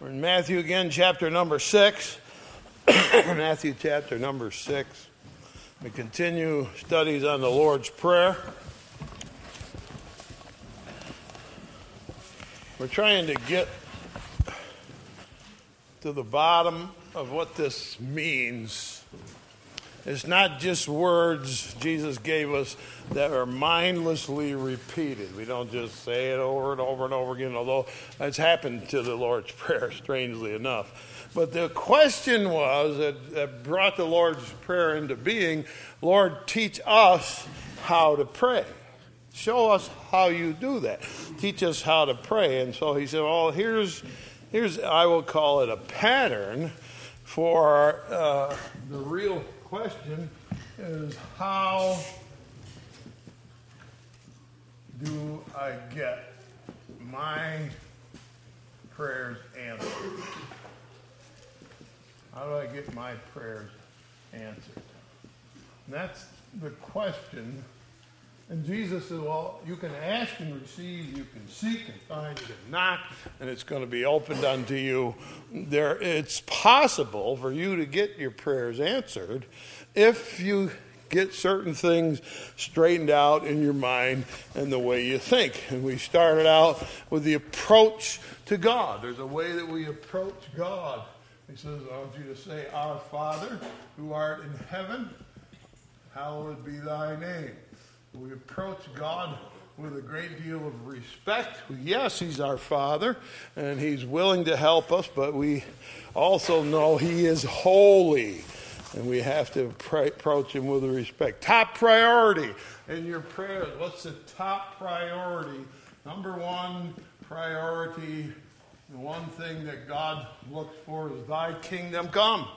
We're in Matthew again, chapter number six. Matthew chapter number six. We continue studies on the Lord's Prayer. We're trying to get to the bottom of what this means. It's not just words Jesus gave us that are mindlessly repeated. We don't just say it over and over and over again, although that's happened to the Lord's Prayer, strangely enough. But the question was that, that brought the Lord's Prayer into being Lord, teach us how to pray. Show us how you do that. Teach us how to pray. And so he said, Well, here's, here's I will call it a pattern for uh, the real question is how do I get my prayers answered? How do I get my prayers answered? And that's the question. And Jesus said, Well, you can ask and receive, you can seek and find, you can knock, and it's going to be opened unto you. There, it's possible for you to get your prayers answered if you get certain things straightened out in your mind and the way you think. And we started out with the approach to God. There's a way that we approach God. He says, I want you to say, Our Father, who art in heaven, hallowed be thy name. We approach God with a great deal of respect. Yes, He's our Father, and He's willing to help us, but we also know He is holy and we have to pray, approach him with respect. Top priority in your prayers. What's the top priority? Number one priority, the one thing that God looks for is thy kingdom come.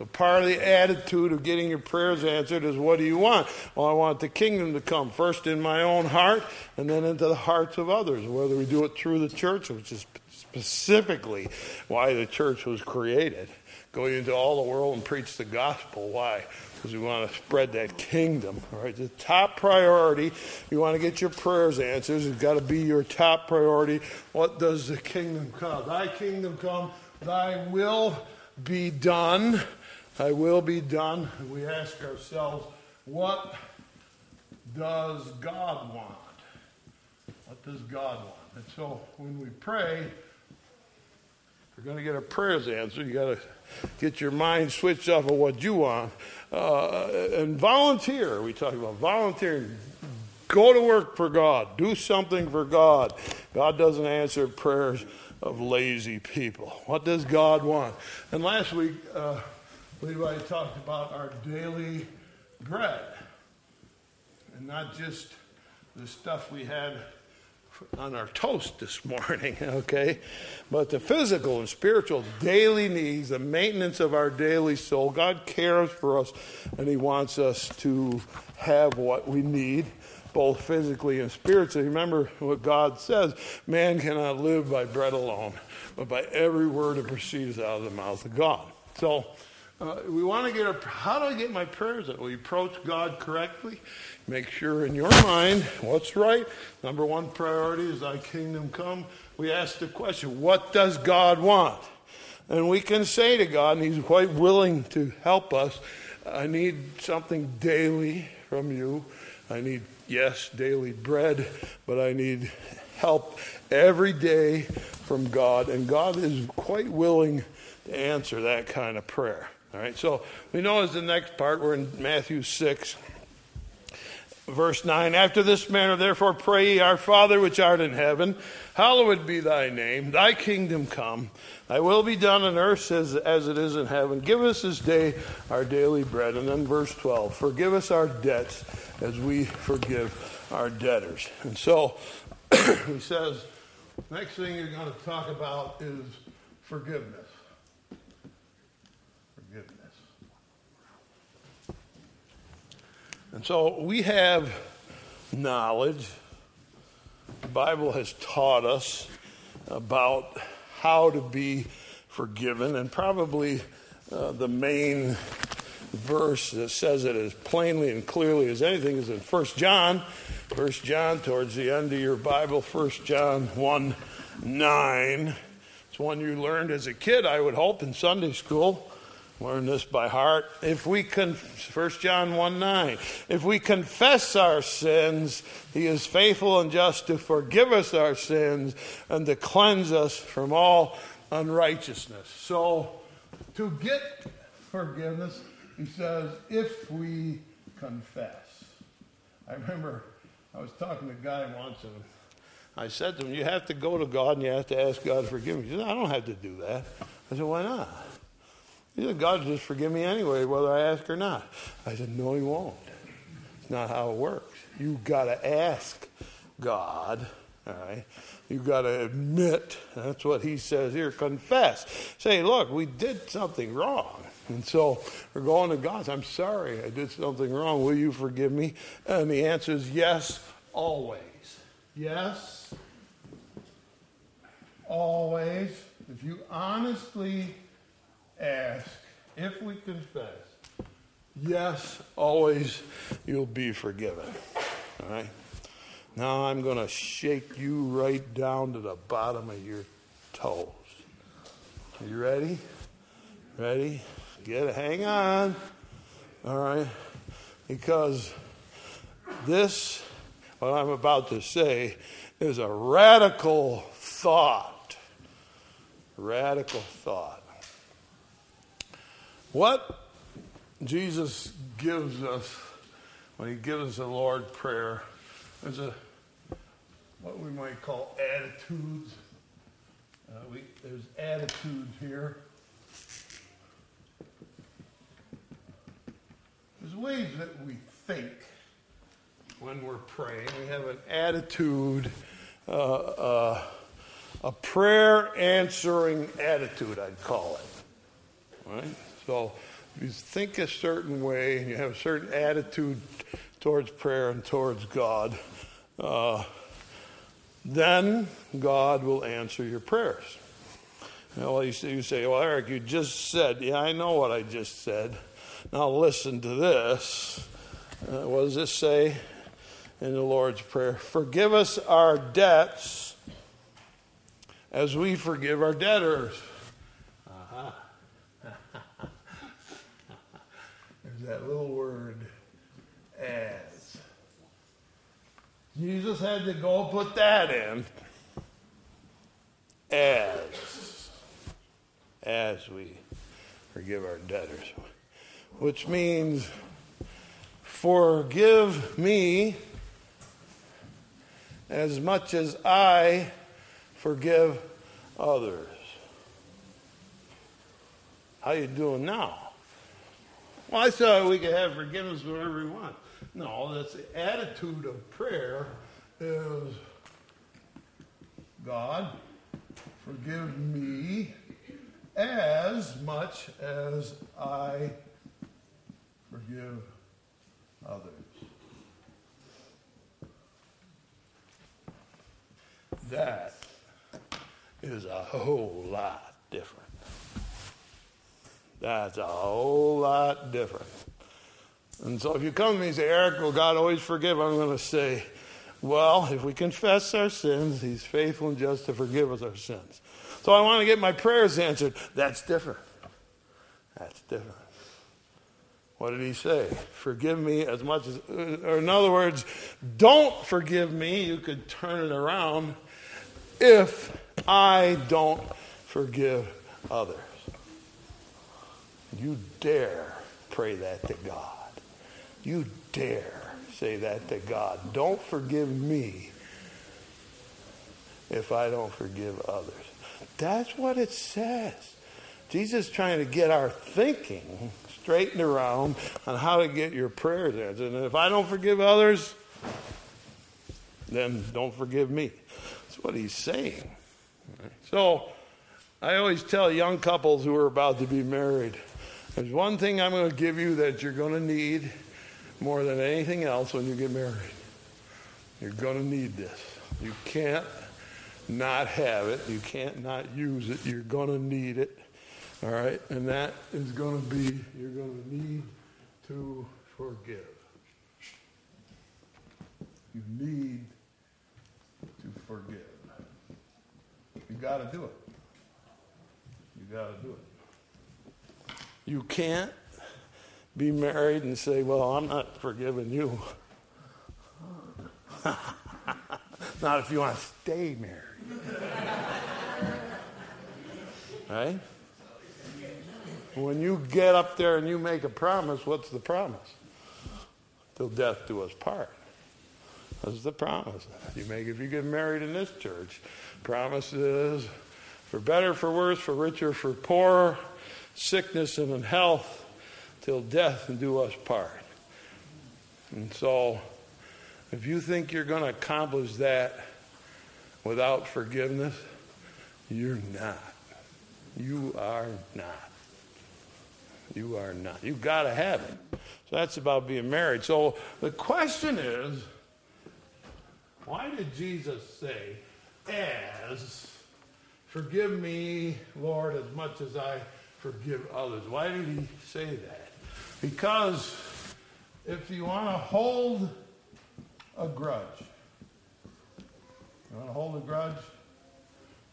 So part of the attitude of getting your prayers answered is what do you want? Well, I want the kingdom to come first in my own heart and then into the hearts of others, whether we do it through the church, which is specifically why the church was created go into all the world and preach the gospel. Why? Because we want to spread that kingdom. All right, the top priority. You want to get your prayers answered. It's got to be your top priority. What does the kingdom come? Thy kingdom come. Thy will be done. Thy will be done. We ask ourselves, what does God want? What does God want? And so when we pray, we're going to get our prayers answered. You got to get your mind switched off of what you want. Uh, and volunteer. We talk about volunteering. Go to work for God. Do something for God. God doesn't answer prayers of lazy people. What does God want? And last week, uh, Levi talked about our daily bread. And not just the stuff we had on our toast this morning, okay? But the physical and spiritual daily needs, the maintenance of our daily soul, God cares for us and He wants us to have what we need, both physically and spiritually. Remember what God says man cannot live by bread alone, but by every word that proceeds out of the mouth of God. So, uh, we want to get a, how do I get my prayers That We approach God correctly. Make sure in your mind what's right. Number one priority is thy kingdom come. We ask the question, what does God want? And we can say to God, and He's quite willing to help us, I need something daily from you. I need, yes, daily bread, but I need help every day from God. And God is quite willing to answer that kind of prayer. All right, so we know as the next part, we're in Matthew 6, verse 9. After this manner, therefore, pray ye, Our Father which art in heaven, hallowed be thy name, thy kingdom come, thy will be done on earth as, as it is in heaven. Give us this day our daily bread. And then verse 12, forgive us our debts as we forgive our debtors. And so he says, next thing you're going to talk about is forgiveness. And so we have knowledge. The Bible has taught us about how to be forgiven, and probably uh, the main verse that says it as plainly and clearly as anything is in 1 John. 1 John, towards the end of your Bible, 1 John 1 9. It's one you learned as a kid, I would hope, in Sunday school. Learn this by heart. If we can, 1 John 1 9, if we confess our sins, he is faithful and just to forgive us our sins and to cleanse us from all unrighteousness. So, to get forgiveness, he says, if we confess. I remember I was talking to a guy once and I said to him, You have to go to God and you have to ask God to forgive me. He said, I don't have to do that. I said, Why not? He said, God just forgive me anyway, whether I ask or not. I said, No, He won't. It's not how it works. You've got to ask God, all right? You've got to admit, that's what He says here, confess. Say, Look, we did something wrong. And so we're going to God. I'm sorry, I did something wrong. Will you forgive me? And the answer is yes, always. Yes, always. If you honestly ask, if we confess, yes, always, you'll be forgiven. All right? Now I'm going to shake you right down to the bottom of your toes. Are you ready? Ready? Get it. Hang on. All right? Because this, what I'm about to say, is a radical thought. Radical thought. What Jesus gives us when he gives us the Lord's Prayer is a what we might call attitudes. Uh, we, there's attitudes here. There's ways that we think when we're praying. We have an attitude, uh, uh, a prayer answering attitude, I'd call it. Right? So if you think a certain way and you have a certain attitude towards prayer and towards God, uh, then God will answer your prayers. You, know, you say, well, Eric, you just said, yeah, I know what I just said. Now listen to this. Uh, what does this say in the Lord's Prayer? Forgive us our debts as we forgive our debtors. Uh-huh. There's that little word, as. Jesus had to go put that in. As. As we forgive our debtors which means forgive me as much as I forgive others. How you doing now? Well, I thought we could have forgiveness whenever we want. No, that's the attitude of prayer is God, forgive me as much as I forgive others. That is a whole lot different. That's a whole lot different. And so if you come to me and say, Eric, will God always forgive? I'm going to say, well, if we confess our sins, He's faithful and just to forgive us our sins. So I want to get my prayers answered. That's different. That's different. What did he say? Forgive me as much as, or in other words, don't forgive me. You could turn it around if I don't forgive others. You dare pray that to God. You dare say that to God. Don't forgive me if I don't forgive others. That's what it says. Jesus is trying to get our thinking straightened around on how to get your prayers answered. And if I don't forgive others, then don't forgive me. That's what he's saying. So I always tell young couples who are about to be married there's one thing I'm going to give you that you're going to need more than anything else when you get married. You're going to need this. You can't not have it. You can't not use it. You're going to need it. All right? And that is going to be, you're going to need to forgive. You need to forgive. You got to do it. You got to do it. You can't be married and say, Well, I'm not forgiving you. not if you want to stay married. right? When you get up there and you make a promise, what's the promise? Till death do us part. That's the promise you make if you get married in this church. Promises for better, for worse, for richer, for poorer, sickness and in health, till death do us part. And so, if you think you're going to accomplish that without forgiveness, you're not. You are not. You are not. You've got to have it. So that's about being married. So the question is why did Jesus say, as forgive me, Lord, as much as I forgive others? Why did he say that? Because if you want to hold a grudge, you want to hold a grudge?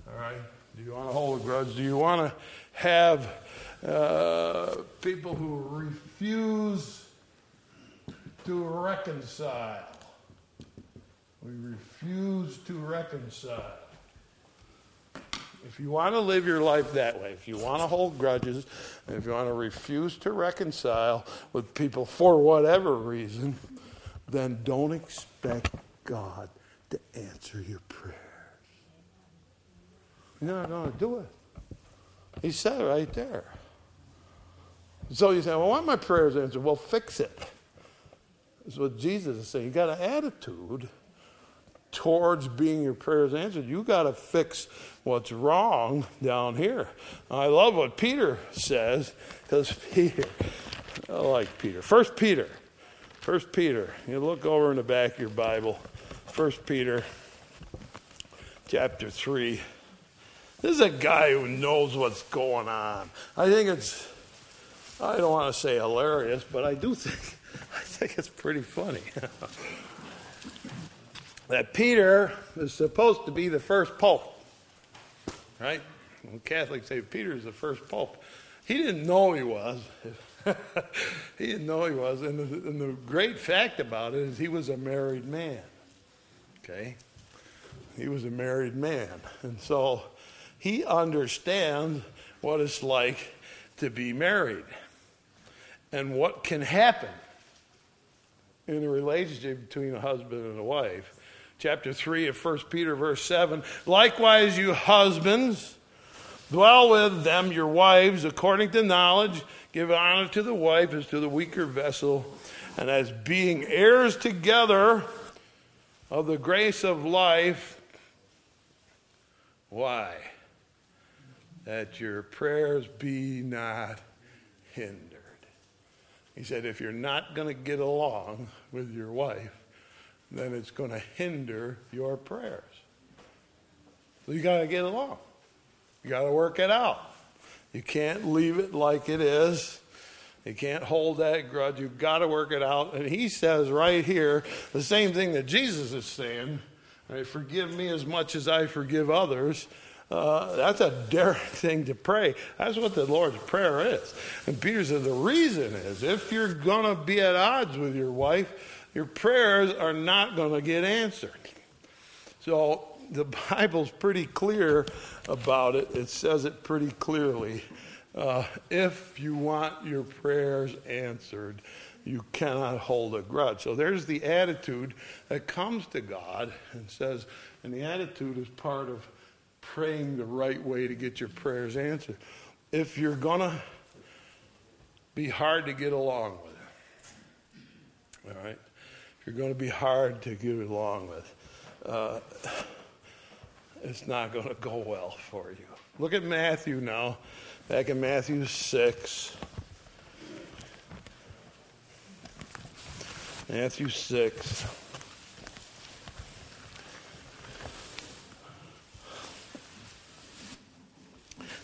All right. Do you want to hold a grudge? Do you want to have uh, people who refuse to reconcile? We refuse to reconcile. If you want to live your life that way, if you want to hold grudges, if you want to refuse to reconcile with people for whatever reason, then don't expect God to answer your prayers. You're not going to do it. He said it right there. So you say, well, why my prayers answered? Well, fix it. That's what Jesus is saying. You got an attitude towards being your prayers answered. You got to fix what's wrong down here. I love what Peter says because Peter, I like Peter. First Peter, First Peter. You look over in the back of your Bible. First Peter, chapter three. This is a guy who knows what's going on. I think it's, I don't want to say hilarious, but I do think, I think it's pretty funny. that Peter is supposed to be the first pope, right? When Catholics say Peter is the first pope. He didn't know he was. he didn't know he was. And the, and the great fact about it is he was a married man. Okay? He was a married man. And so he understands what it's like to be married and what can happen in a relationship between a husband and a wife. Chapter 3 of 1 Peter, verse 7 Likewise, you husbands, dwell with them, your wives, according to knowledge. Give honor to the wife as to the weaker vessel, and as being heirs together of the grace of life. Why? that your prayers be not hindered. He said, if you're not going to get along with your wife, then it's going to hinder your prayers. So you got to get along. You got to work it out. You can't leave it like it is. You can't hold that grudge. You've got to work it out. And he says right here the same thing that Jesus is saying. Right, forgive me as much as I forgive others. Uh, that's a daring thing to pray. That's what the Lord's Prayer is. And Peter said the reason is if you're going to be at odds with your wife, your prayers are not going to get answered. So the Bible's pretty clear about it. It says it pretty clearly. Uh, if you want your prayers answered, you cannot hold a grudge. So there's the attitude that comes to God and says, and the attitude is part of praying the right way to get your prayers answered. If you're going to be hard to get along with, all right? You're going to be hard to get along with, uh, it's not going to go well for you. Look at Matthew now, back in Matthew 6. Matthew 6.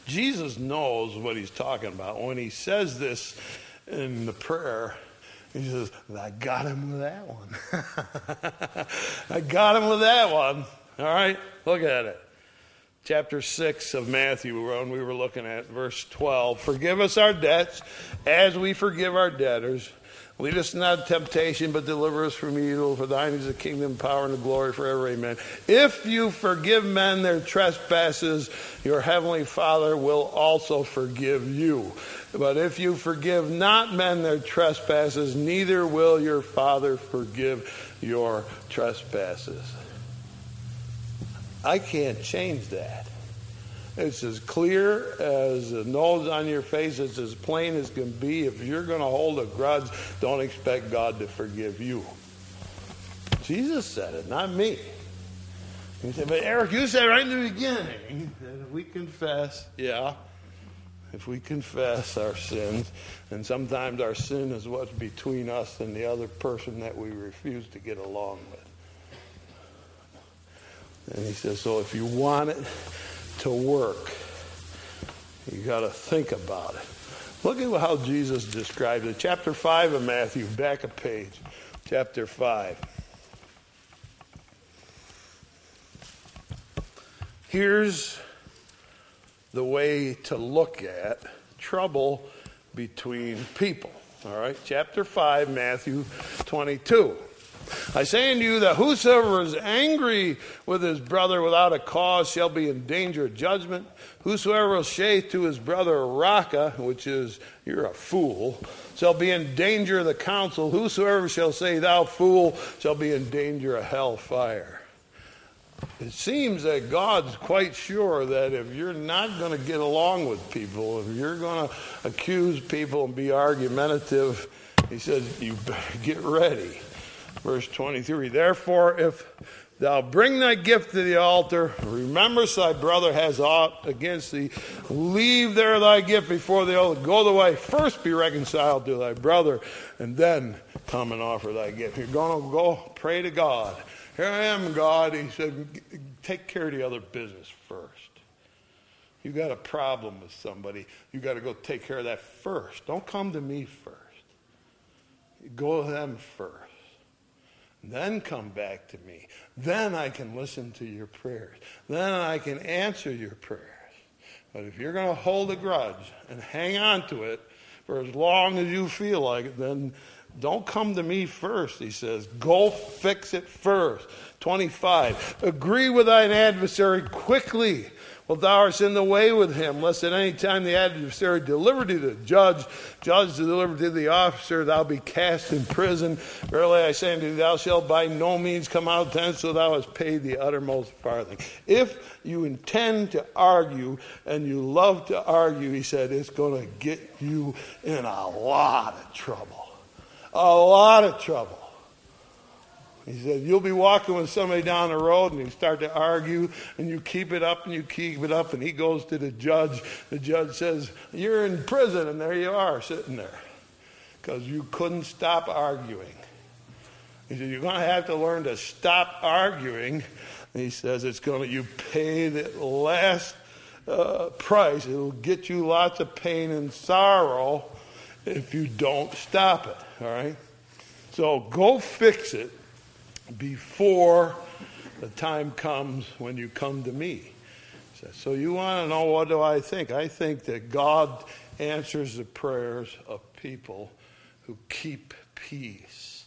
Jesus knows what he's talking about. When he says this in the prayer, he says, I got him with that one. I got him with that one. All right, look at it. chapter 6 of Matthew, when we were looking at verse 12. Forgive us our debts as we forgive our debtors. Lead us not into temptation, but deliver us from evil. For thine is the kingdom, power, and the glory forever. Amen. If you forgive men their trespasses, your heavenly Father will also forgive you. But if you forgive not men their trespasses, neither will your Father forgive your trespasses. I can't change that. It's as clear as the nose on your face. It's as plain as can be. If you're going to hold a grudge, don't expect God to forgive you. Jesus said it, not me. He said, but Eric, you said right in the beginning that if we confess, yeah, if we confess our sins, and sometimes our sin is what's between us and the other person that we refuse to get along with. And he says, so if you want it to work, you got to think about it. Look at how Jesus described it. Chapter 5 of Matthew, back a page. Chapter 5. Here's the way to look at trouble between people. All right, chapter 5, Matthew 22. I say unto you that whosoever is angry with his brother without a cause shall be in danger of judgment. Whosoever will say to his brother Raca, which is you're a fool, shall be in danger of the council. Whosoever shall say thou fool shall be in danger of hell fire. It seems that God's quite sure that if you're not going to get along with people, if you're going to accuse people and be argumentative, he says, you better get ready. Verse 23 Therefore, if thou bring thy gift to the altar, remember thy brother has aught against thee, leave there thy gift before the altar, go the way, first be reconciled to thy brother, and then come and offer thy gift. You're going to go pray to God. Here I am, God. He said, take care of the other business first. You got a problem with somebody, you got to go take care of that first. Don't come to me first. Go to them first. Then come back to me. Then I can listen to your prayers. Then I can answer your prayers. But if you're going to hold a grudge and hang on to it for as long as you feel like it, then don't come to me first, he says. Go fix it first. 25. Agree with thine adversary quickly well, thou art in the way with him, lest at any time the adversary deliver thee to the judge, judge to deliver thee to the officer, thou be cast in prison. Verily I say unto thee, thou shalt by no means come out thence till thou hast paid the uttermost farthing. If you intend to argue and you love to argue, he said, it's going to get you in a lot of trouble. A lot of trouble. He said, You'll be walking with somebody down the road and you start to argue and you keep it up and you keep it up. And he goes to the judge. The judge says, You're in prison. And there you are sitting there because you couldn't stop arguing. He said, You're going to have to learn to stop arguing. And he says, It's going to, you pay the last uh, price. It'll get you lots of pain and sorrow if you don't stop it. All right? So go fix it before the time comes when you come to me. So you want to know what do I think? I think that God answers the prayers of people who keep peace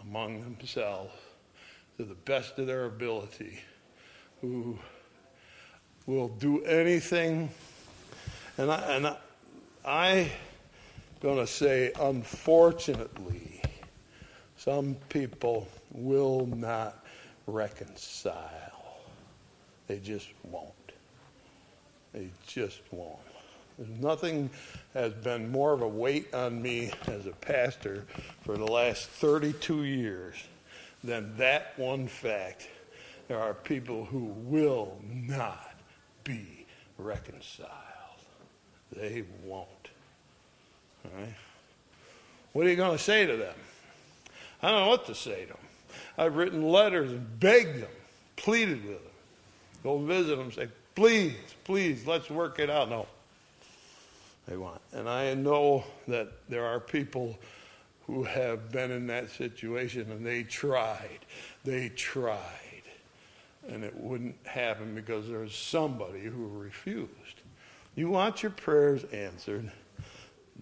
among themselves to the best of their ability, who will do anything. And I, and I, I going to say, unfortunately, some people will not reconcile. They just won't. They just won't. Nothing has been more of a weight on me as a pastor for the last 32 years than that one fact. There are people who will not be reconciled. They won't. Right? What are you going to say to them? I don't know what to say to them. I've written letters and begged them, pleaded with them. Go visit them, say, please, please, let's work it out. No, they want. And I know that there are people who have been in that situation and they tried. They tried. and it wouldn't happen because there was somebody who refused. You want your prayers answered.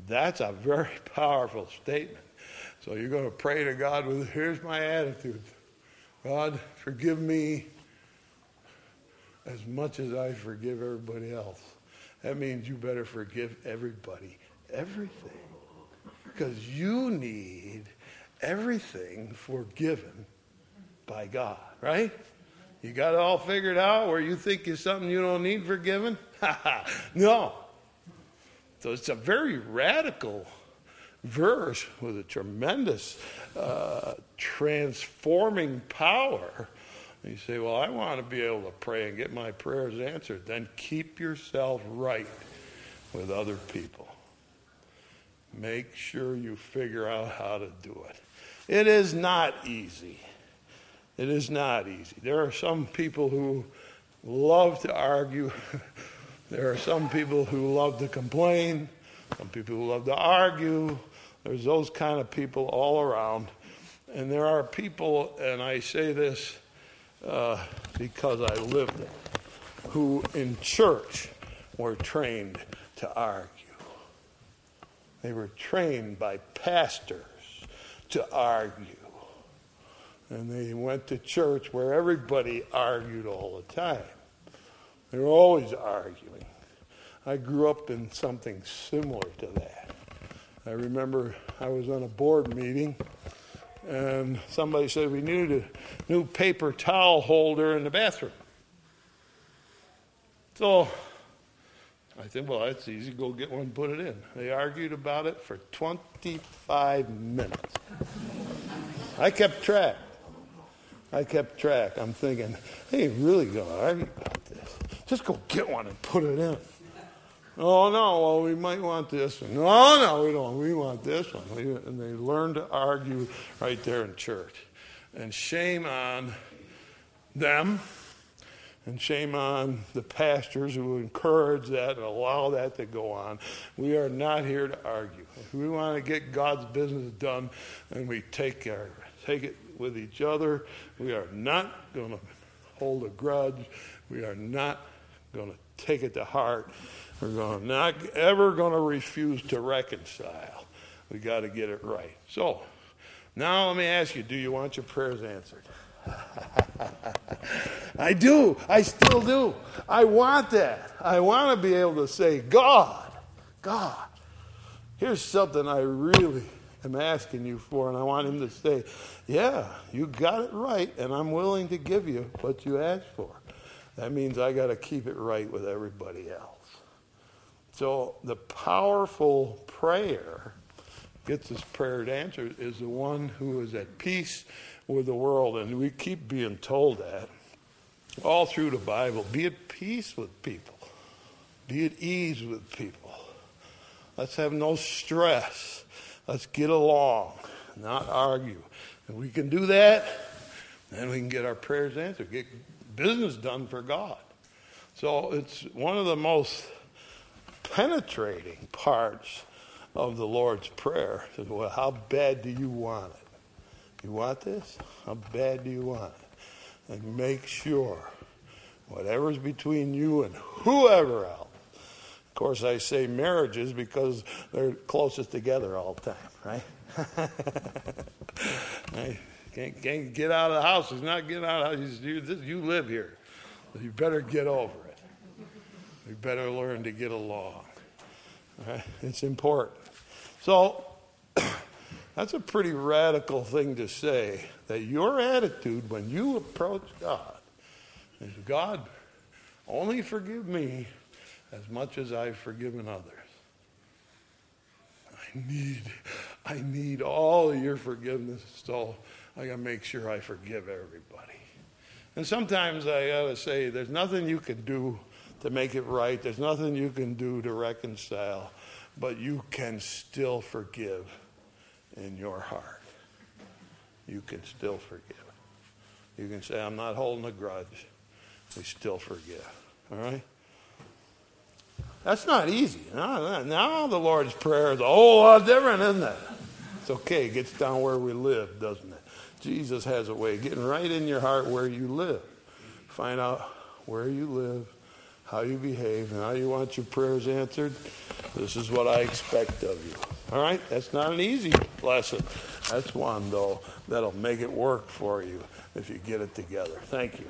That's a very powerful statement. So you're going to pray to God with, here's my attitude. God, forgive me as much as I forgive everybody else. That means you better forgive everybody, everything. Because you need everything forgiven by God, right? You got it all figured out where you think is something you don't need forgiven? no. So it's a very radical verse with a tremendous uh, transforming power. You say, Well, I want to be able to pray and get my prayers answered. Then keep yourself right with other people. Make sure you figure out how to do it. It is not easy. It is not easy. There are some people who love to argue. there are some people who love to complain. Some people who love to argue. There's those kind of people all around. And there are people, and I say this uh, because I lived it, who in church were trained to argue. They were trained by pastors to argue. And they went to church where everybody argued all the time. They were always arguing. I grew up in something similar to that. I remember I was on a board meeting and somebody said we needed a new paper towel holder in the bathroom. So I said, well, that's easy. Go get one, and put it in. They argued about it for 25 minutes. I kept track. I kept track. I'm thinking, ain't really going to argue about. Just go get one and put it in. Oh, no, well, we might want this one. No, no, we don't. We want this one. And they learn to argue right there in church. And shame on them, and shame on the pastors who encourage that and allow that to go on. We are not here to argue. If we want to get God's business done, and we take, take it with each other, we are not going to hold a grudge. We are not going to take it to heart. We're going not ever going to refuse to reconcile. We got to get it right. So, now let me ask you, do you want your prayers answered? I do. I still do. I want that. I want to be able to say, God, God, here's something I really am asking you for, and I want him to say, Yeah, you got it right, and I'm willing to give you what you asked for. That means I got to keep it right with everybody else. So the powerful prayer gets his prayer answered is the one who is at peace with the world. And we keep being told that all through the Bible. Be at peace with people, be at ease with people. Let's have no stress. Let's get along, not argue. If we can do that, then we can get our prayers answered, get business done for God. So it's one of the most penetrating parts of the Lord's Prayer. Well, how bad do you want it? You want this? How bad do you want it? And make sure whatever's between you and whoever else. Of course, I say marriages because they're closest together all the time, right? I can't, can't, get out of the house. He's not getting out of the house. You, you live here. You better get over it. You better learn to get along. Right? It's important. So, that's a pretty radical thing to say that your attitude when you approach God is God, only forgive me as much as I've forgiven others. I need, I need all your forgiveness, so I got to make sure I forgive everybody. And sometimes I got to say, there's nothing you can do to make it right. There's nothing you can do to reconcile, but you can still forgive in your heart. You can still forgive. You can say, I'm not holding a grudge. We still forgive. All right? That's not easy. Now, now the Lord's Prayer is a whole lot different, isn't it? It's okay. It gets down where we live, doesn't it? Jesus has a way of getting right in your heart where you live. find out where you live, how you behave, and how you want your prayers answered. This is what I expect of you. All right? That's not an easy lesson. That's one, though, that'll make it work for you if you get it together. Thank you.